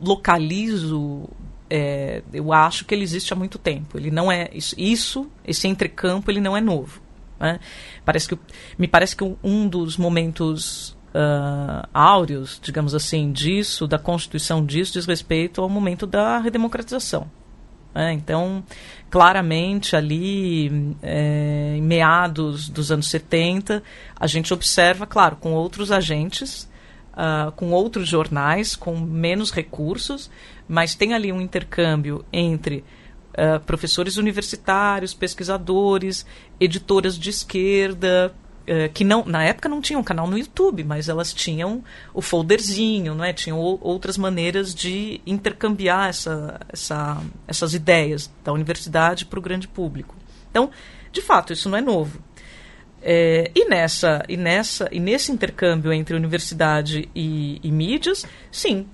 localizo, é, eu acho que ele existe há muito tempo. Ele não é isso, esse entrecampo, ele não é novo. Né? Parece que, me parece que um dos momentos uh, áureos, digamos assim, disso, da constituição disso, diz respeito ao momento da redemocratização. Né? Então, claramente ali, é, em meados dos anos 70, a gente observa, claro, com outros agentes, uh, com outros jornais, com menos recursos, mas tem ali um intercâmbio entre uh, professores universitários, pesquisadores, editoras de esquerda, eh, que não na época não tinham canal no YouTube, mas elas tinham o folderzinho, não é? Tinham outras maneiras de intercambiar essa, essa, essas ideias da universidade para o grande público. Então, de fato, isso não é novo. É, e nessa e nessa e nesse intercâmbio entre universidade e, e mídias, sim,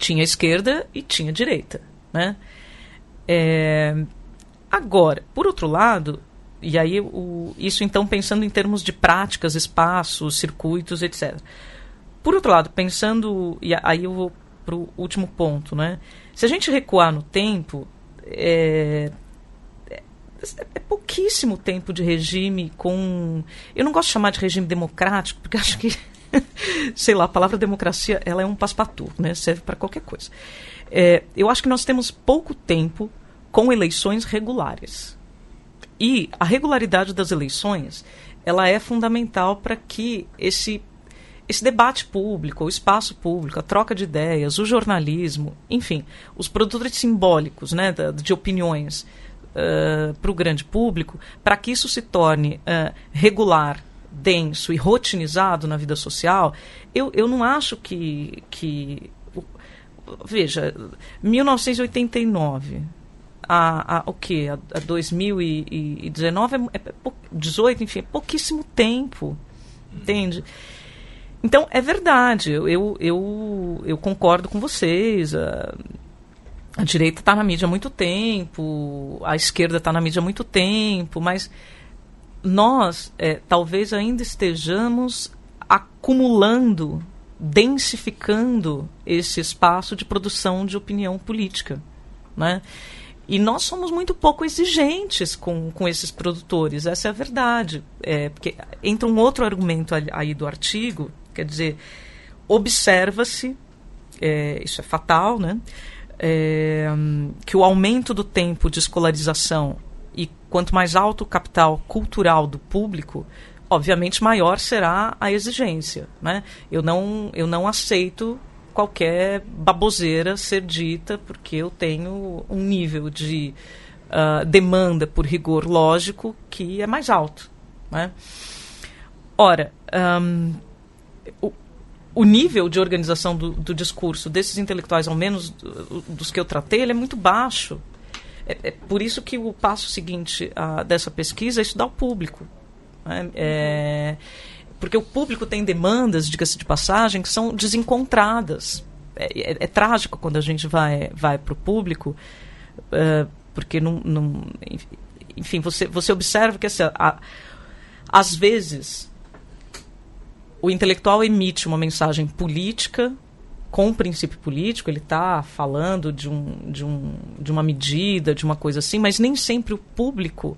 tinha esquerda e tinha direita, né? É, agora, por outro lado, e aí, o, isso então pensando em termos de práticas, espaços, circuitos, etc. Por outro lado, pensando, e aí eu vou para o último ponto, né? Se a gente recuar no tempo, é, é, é, pouquíssimo tempo de regime com. Eu não gosto de chamar de regime democrático, porque acho que, (laughs) sei lá, a palavra democracia ela é um paspatu, né? Serve para qualquer coisa. É, eu acho que nós temos pouco tempo com eleições regulares. E a regularidade das eleições, ela é fundamental para que esse esse debate público, o espaço público, a troca de ideias, o jornalismo, enfim, os produtos simbólicos né, de opiniões uh, para o grande público, para que isso se torne uh, regular, denso e rotinizado na vida social, eu, eu não acho que, que. Veja, 1989 a, a o que a, a 2019 é, é, 18 enfim é pouquíssimo tempo entende então é verdade eu eu, eu concordo com vocês a, a direita está na mídia há muito tempo a esquerda está na mídia há muito tempo mas nós é, talvez ainda estejamos acumulando densificando esse espaço de produção de opinião política né? E nós somos muito pouco exigentes com, com esses produtores, essa é a verdade. É, porque entra um outro argumento aí do artigo, quer dizer, observa-se, é, isso é fatal, né? É, que o aumento do tempo de escolarização quanto mais alto o capital cultural do público, obviamente maior será a exigência. Né? Eu, não, eu não aceito qualquer baboseira ser dita, porque eu tenho um nível de uh, demanda por rigor lógico que é mais alto. Né? Ora, um, o, o, nível de organização do, do, discurso desses intelectuais, ao menos dos que eu tratei, ele é muito baixo. É, é por isso que o passo seguinte uh, dessa pesquisa é estudar o público. Né? É, porque o público tem demandas, diga-se de passagem, que são desencontradas. É, é, é, trágico quando a gente vai, vai para o público, uh, porque não, não, enfim, você, você observa que assim, a, às vezes o intelectual emite uma mensagem política com um princípio político, ele está falando de, um, de, um, de uma medida, de uma coisa assim, mas nem sempre o público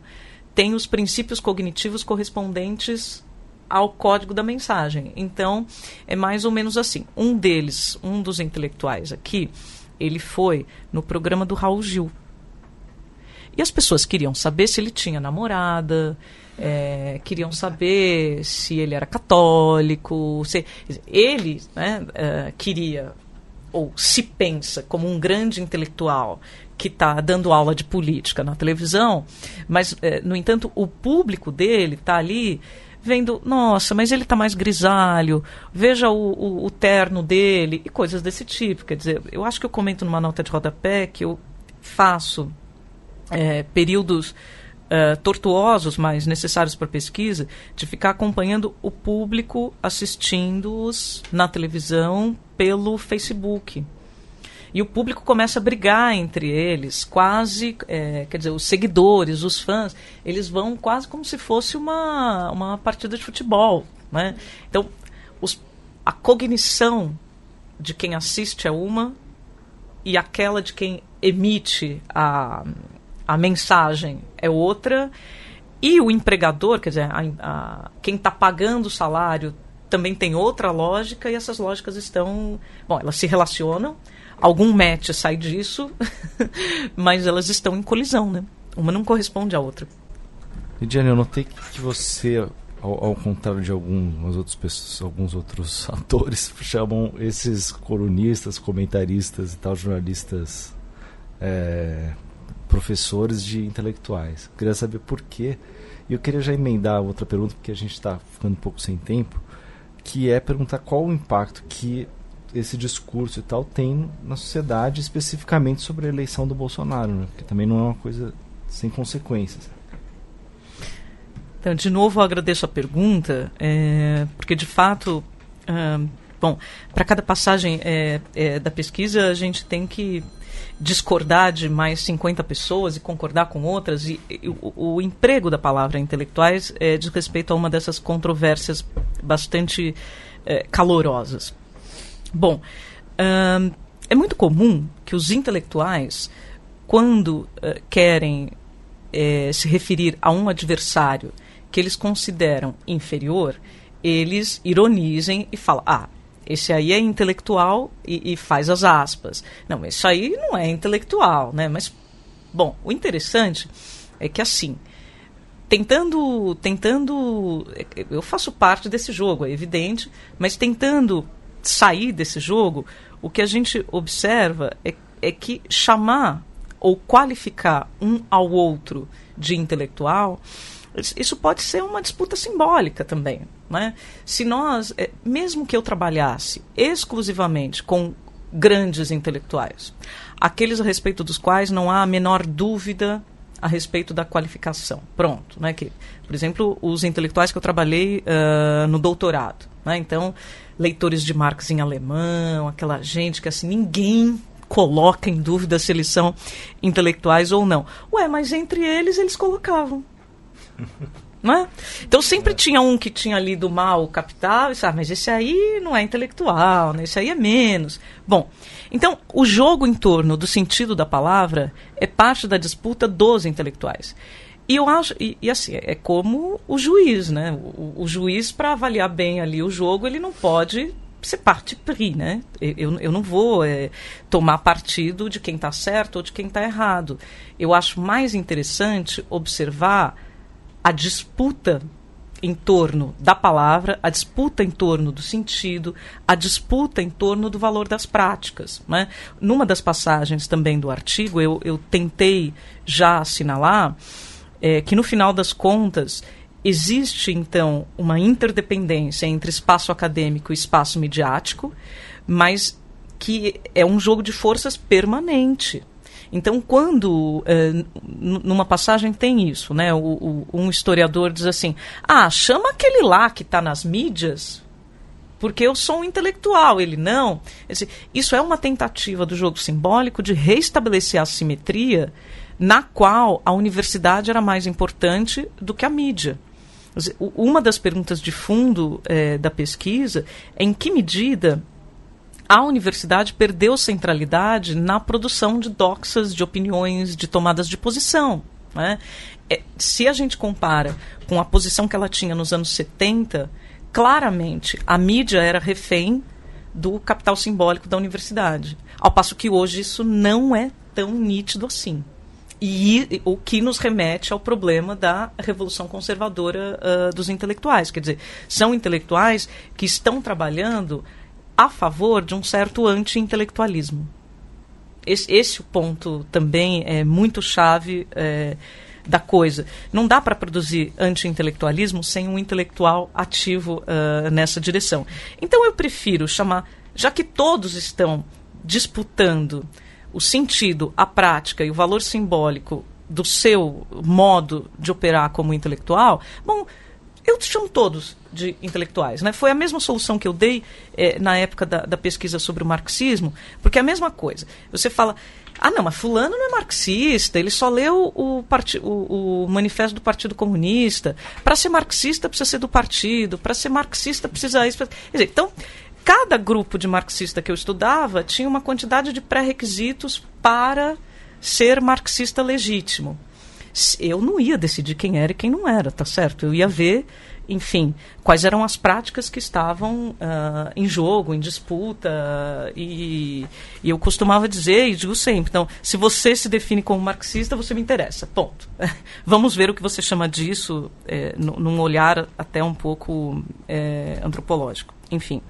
tem os princípios cognitivos correspondentes ao código da mensagem. Então, é mais ou menos assim. Um deles, um dos intelectuais aqui, ele foi no programa do Raul Gil. E as pessoas queriam saber se ele tinha namorada, é, queriam saber se ele era católico. Se, ele né, é, queria, ou se pensa como um grande intelectual que está dando aula de política na televisão, mas, é, no entanto, o público dele está ali vendo, nossa, mas ele está mais grisalho, veja o, o, o, terno dele e coisas desse tipo. Quer dizer, eu acho que eu comento numa nota de rodapé que eu faço é, períodos uh, tortuosos, mas necessários para pesquisa, de ficar acompanhando o público assistindo-os na televisão pelo Facebook. E o público começa a brigar entre eles, quase, é, quer dizer, os seguidores, os fãs, eles vão quase como se fosse uma, uma partida de futebol. Né? Então, os, a cognição de quem assiste é uma e aquela de quem emite a, a mensagem é outra. E o empregador, quer dizer, a, a, quem está pagando o salário também tem outra lógica e essas lógicas estão. Bom, elas se relacionam, algum match sai disso, (laughs) mas elas estão em colisão, né? Uma não corresponde à outra. Lidiane, eu notei que você, ao, ao contrário de alguns outros, pessoas, alguns outros (laughs) atores, chamam esses colunistas, comentaristas e tal, jornalistas é, professores de intelectuais. Eu queria saber por quê. E eu queria já emendar outra pergunta, porque a gente está ficando um pouco sem tempo, que é perguntar qual o impacto que esse discurso e tal tem na sociedade, especificamente sobre a eleição do Bolsonaro, né? porque também não é uma coisa sem consequências. Então, de novo, eu agradeço a pergunta, é, porque de fato, bom, para cada passagem é, é, da pesquisa, a gente tem que discordar de mais 50 pessoas e concordar com outras. E, e o, o, emprego da palavra intelectuais é, diz respeito a uma dessas controvérsias bastante é, calorosas. Bom, hum, é muito comum que os intelectuais, quando uh, querem se referir a um adversário que eles consideram inferior, eles ironizem e falam: ah, esse aí é intelectual e, e, faz as aspas. Não, isso aí não é intelectual, né? Mas, bom, o interessante é que assim, tentando, tentando, eu faço parte desse jogo, é evidente, mas tentando sair desse jogo, o que a gente observa é, é que chamar ou qualificar um ao outro de intelectual isso pode ser uma disputa simbólica também. Né? Se nós, é, mesmo que eu trabalhasse exclusivamente com grandes intelectuais, aqueles a respeito dos quais não há a menor dúvida a respeito da qualificação. Pronto. Né? Que, por exemplo, os intelectuais que eu trabalhei uh, no doutorado. Né? Então, leitores de Marx em alemão, aquela gente que assim ninguém coloca em dúvida se eles são intelectuais ou não. Ué, mas entre eles eles colocavam. (laughs) Né? Então sempre tinha um que tinha lido mal o Capital e sabe, mas esse aí não é intelectual, né? esse aí é menos. Bom, então o jogo em torno do sentido da palavra é parte da disputa dos intelectuais. E eu acho, e, e assim, é como o juiz, né? O, o juiz, para avaliar bem ali o jogo, ele não pode ser parte pri, né? Eu, eu não vou é, tomar partido de quem está certo ou de quem está errado. Eu acho mais interessante observar a disputa em torno da palavra, a disputa em torno do sentido, a disputa em torno do valor das práticas. Né? Numa das passagens também do artigo, eu, eu tentei já assinalar é, que, no final das contas, existe, então, uma interdependência entre espaço acadêmico e espaço midiático, mas que é um jogo de forças permanente. Então, quando é, numa passagem tem isso, né? O, o, um historiador diz assim: ah, chama aquele lá que está nas mídias, porque eu sou um intelectual. Ele não. Isso é uma tentativa do jogo simbólico de reestabelecer a simetria na qual a universidade era mais importante do que a mídia. Uma das perguntas de fundo é, da pesquisa é em que medida a universidade perdeu centralidade na produção de doxas, de opiniões, de tomadas de posição. Né? É, se a gente compara com a posição que ela tinha nos anos 70, claramente a mídia era refém do capital simbólico da universidade. Ao passo que hoje isso não é tão nítido assim. E o que nos remete ao problema da revolução conservadora uh, dos intelectuais. Quer dizer, são intelectuais que estão trabalhando a favor de um certo anti-intelectualismo. Esse, esse ponto também é muito chave é, da coisa. Não dá para produzir anti-intelectualismo sem um intelectual ativo uh, nessa direção. Então eu prefiro chamar, já que todos estão disputando o sentido, a prática e o valor simbólico do seu modo de operar como intelectual, bom, eu chamo todos de intelectuais. Né? Foi a mesma solução que eu dei eh, na época da, da, pesquisa sobre o marxismo, porque é a mesma coisa. Você fala, ah, não, mas Fulano não é marxista, ele só leu o, o, o manifesto do Partido Comunista. Para ser marxista, precisa ser do partido, para ser marxista, precisa isso. Quer dizer, então, cada grupo de marxista que eu estudava tinha uma quantidade de pré-requisitos para ser marxista legítimo eu não ia decidir quem era e quem não era, tá certo? Eu ia ver, enfim, quais eram as práticas que estavam uh, em jogo, em disputa, e, e, eu costumava dizer, e digo sempre, então, se você se define como marxista, você me interessa, ponto. (laughs) Vamos ver o que você chama disso é, num olhar até um pouco é, antropológico, enfim.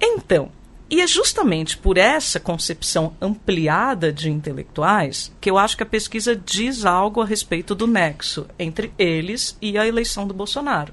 Então, e é justamente por essa concepção ampliada de intelectuais que eu acho que a pesquisa diz algo a respeito do nexo entre eles e a eleição do Bolsonaro.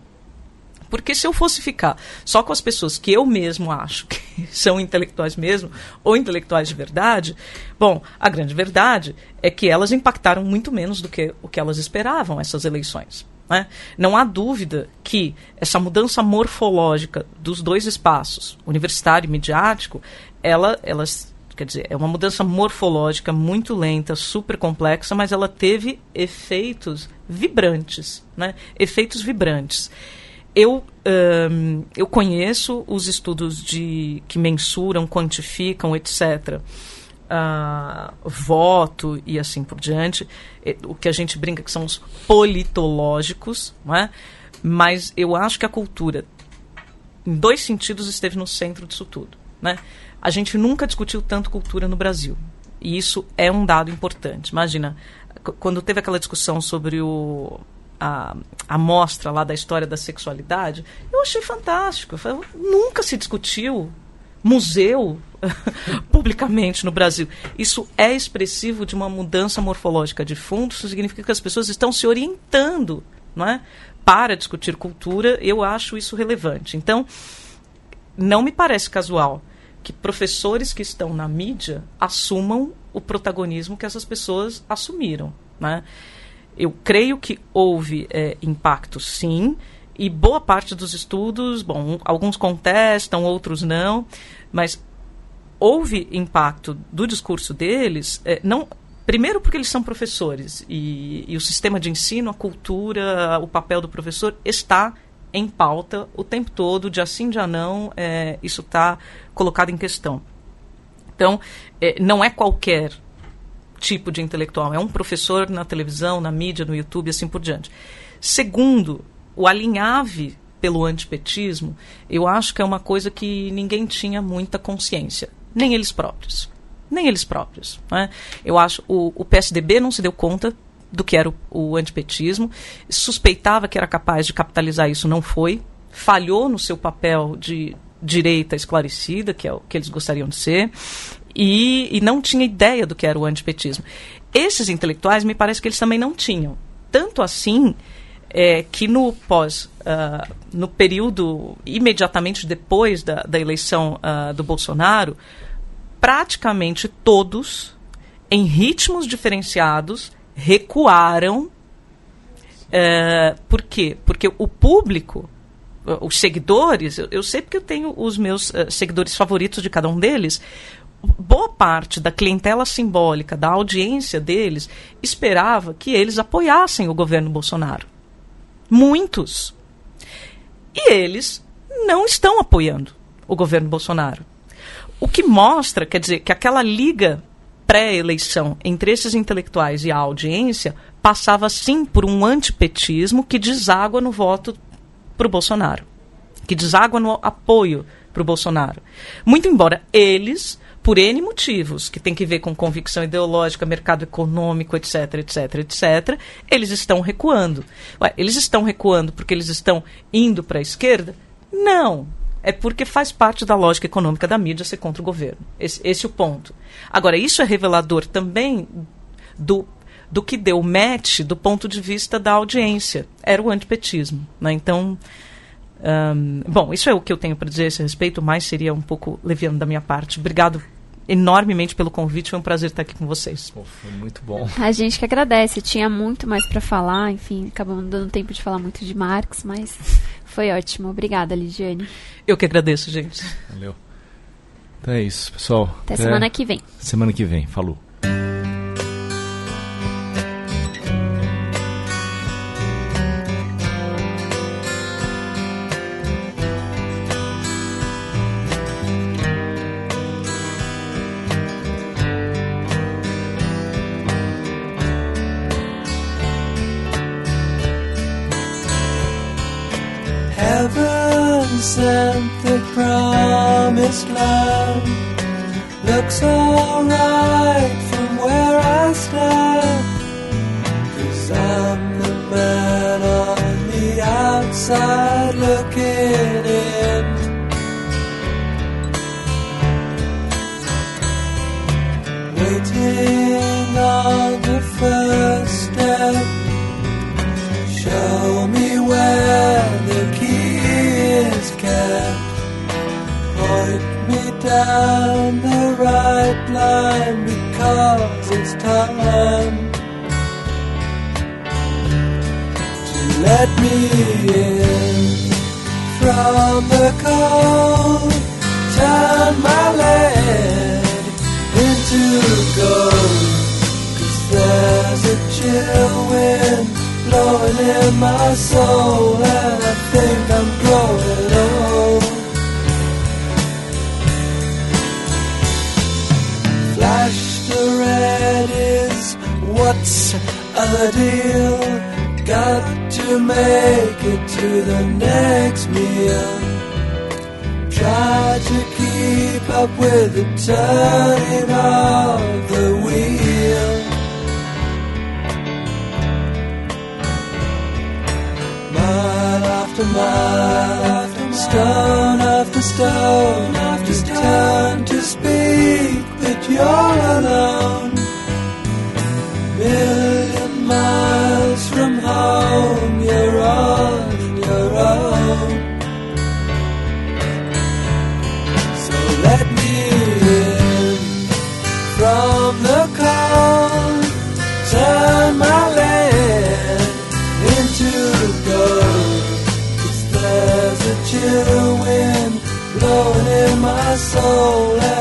Porque se eu fosse ficar só com as pessoas que eu mesmo acho que (laughs) são intelectuais mesmo, ou intelectuais de verdade, bom, a grande verdade é que elas impactaram muito menos do que o que elas esperavam essas eleições. Né? Não há dúvida que essa mudança morfológica dos dois espaços, universitário e midiático, ela, elas, quer dizer, é uma mudança morfológica muito lenta, super complexa, mas ela teve efeitos vibrantes, né? efeitos vibrantes. Eu, um, eu conheço os estudos de que mensuram, quantificam, etc., uh, voto e assim por diante. O que a gente brinca que são os politológicos, não é? mas eu acho que a cultura, em dois sentidos, esteve no centro disso tudo. Né? A gente nunca discutiu tanto cultura no Brasil. E isso é um dado importante. Imagina, quando teve aquela discussão sobre o, a, a mostra lá da história da sexualidade, eu achei fantástico. Eu falei, nunca se discutiu museu (laughs) publicamente no Brasil. Isso é expressivo de uma mudança morfológica de fundo, isso significa que as pessoas estão se orientando não é? para discutir cultura, eu acho isso relevante. Então, não me parece casual que professores que estão na mídia assumam o protagonismo que essas pessoas assumiram. Né? Eu creio que houve é, impacto, sim, e boa parte dos estudos, bom, alguns contestam, outros não, mas houve impacto do discurso deles, é, não primeiro porque eles são professores e, e, o sistema de ensino, a cultura, o papel do professor está em pauta o tempo todo, de assim de não, é, isso está colocado em questão. Então, é, não é qualquer tipo de intelectual, é um professor na televisão, na mídia, no YouTube, assim por diante. Segundo, o alinhave pelo antipetismo, eu acho que é uma coisa que ninguém tinha muita consciência, nem eles próprios. Nem eles próprios. Né? Eu acho o, o PSDB não se deu conta do que era o, o antipetismo, suspeitava que era capaz de capitalizar isso, não foi, falhou no seu papel de direita esclarecida, que é o que eles gostariam de ser, e, e não tinha ideia do que era o antipetismo. Esses intelectuais, me parece que eles também não tinham. Tanto assim é, que no pós, uh, no período imediatamente depois da, da eleição uh, do Bolsonaro, praticamente todos, em ritmos diferenciados, recuaram. Uh, por quê? Porque o público, os seguidores, eu, eu sei porque eu tenho os meus seguidores favoritos de cada um deles, boa parte da clientela simbólica, da audiência deles, esperava que eles apoiassem o governo Bolsonaro. Muitos. E eles não estão apoiando o governo Bolsonaro. O que mostra, quer dizer, que aquela liga pré-eleição entre esses intelectuais e a audiência passava sim por um antipetismo que deságua no voto para o Bolsonaro, que deságua no apoio para o Bolsonaro. Muito embora eles por N motivos, que tem que ver com convicção ideológica, mercado econômico, etc, etc, etc, eles estão recuando. Ué, eles estão recuando porque eles estão indo para a esquerda? Não. É porque faz parte da lógica econômica da mídia ser contra o governo. Esse, esse é o ponto. Agora, isso é revelador também do, do que deu match do ponto de vista da audiência. Era o antipetismo. Né? Então, um, bom, isso é o que eu tenho para dizer a esse respeito, mais seria um pouco leviano da minha parte. Obrigado enormemente pelo convite. Foi um prazer estar aqui com vocês. Pô, foi muito bom. (laughs) A gente que agradece. Tinha muito mais para falar. Enfim, acabamos dando tempo de falar muito de Marx, mas foi ótimo. Obrigada, Lidiane. Eu que agradeço, gente. Valeu. Então é isso, pessoal. Até, Até semana que vem. Semana que vem. Falou. Blowing in my soul, and I think I'm growing old. Flash the red is what's the deal? Got to make it to the next meal. Try to keep up with the turning of the wheel. After mile, stone after stone, after turn to speak, but you're alone. Million miles from home, you're on chill wind blowing in my soul,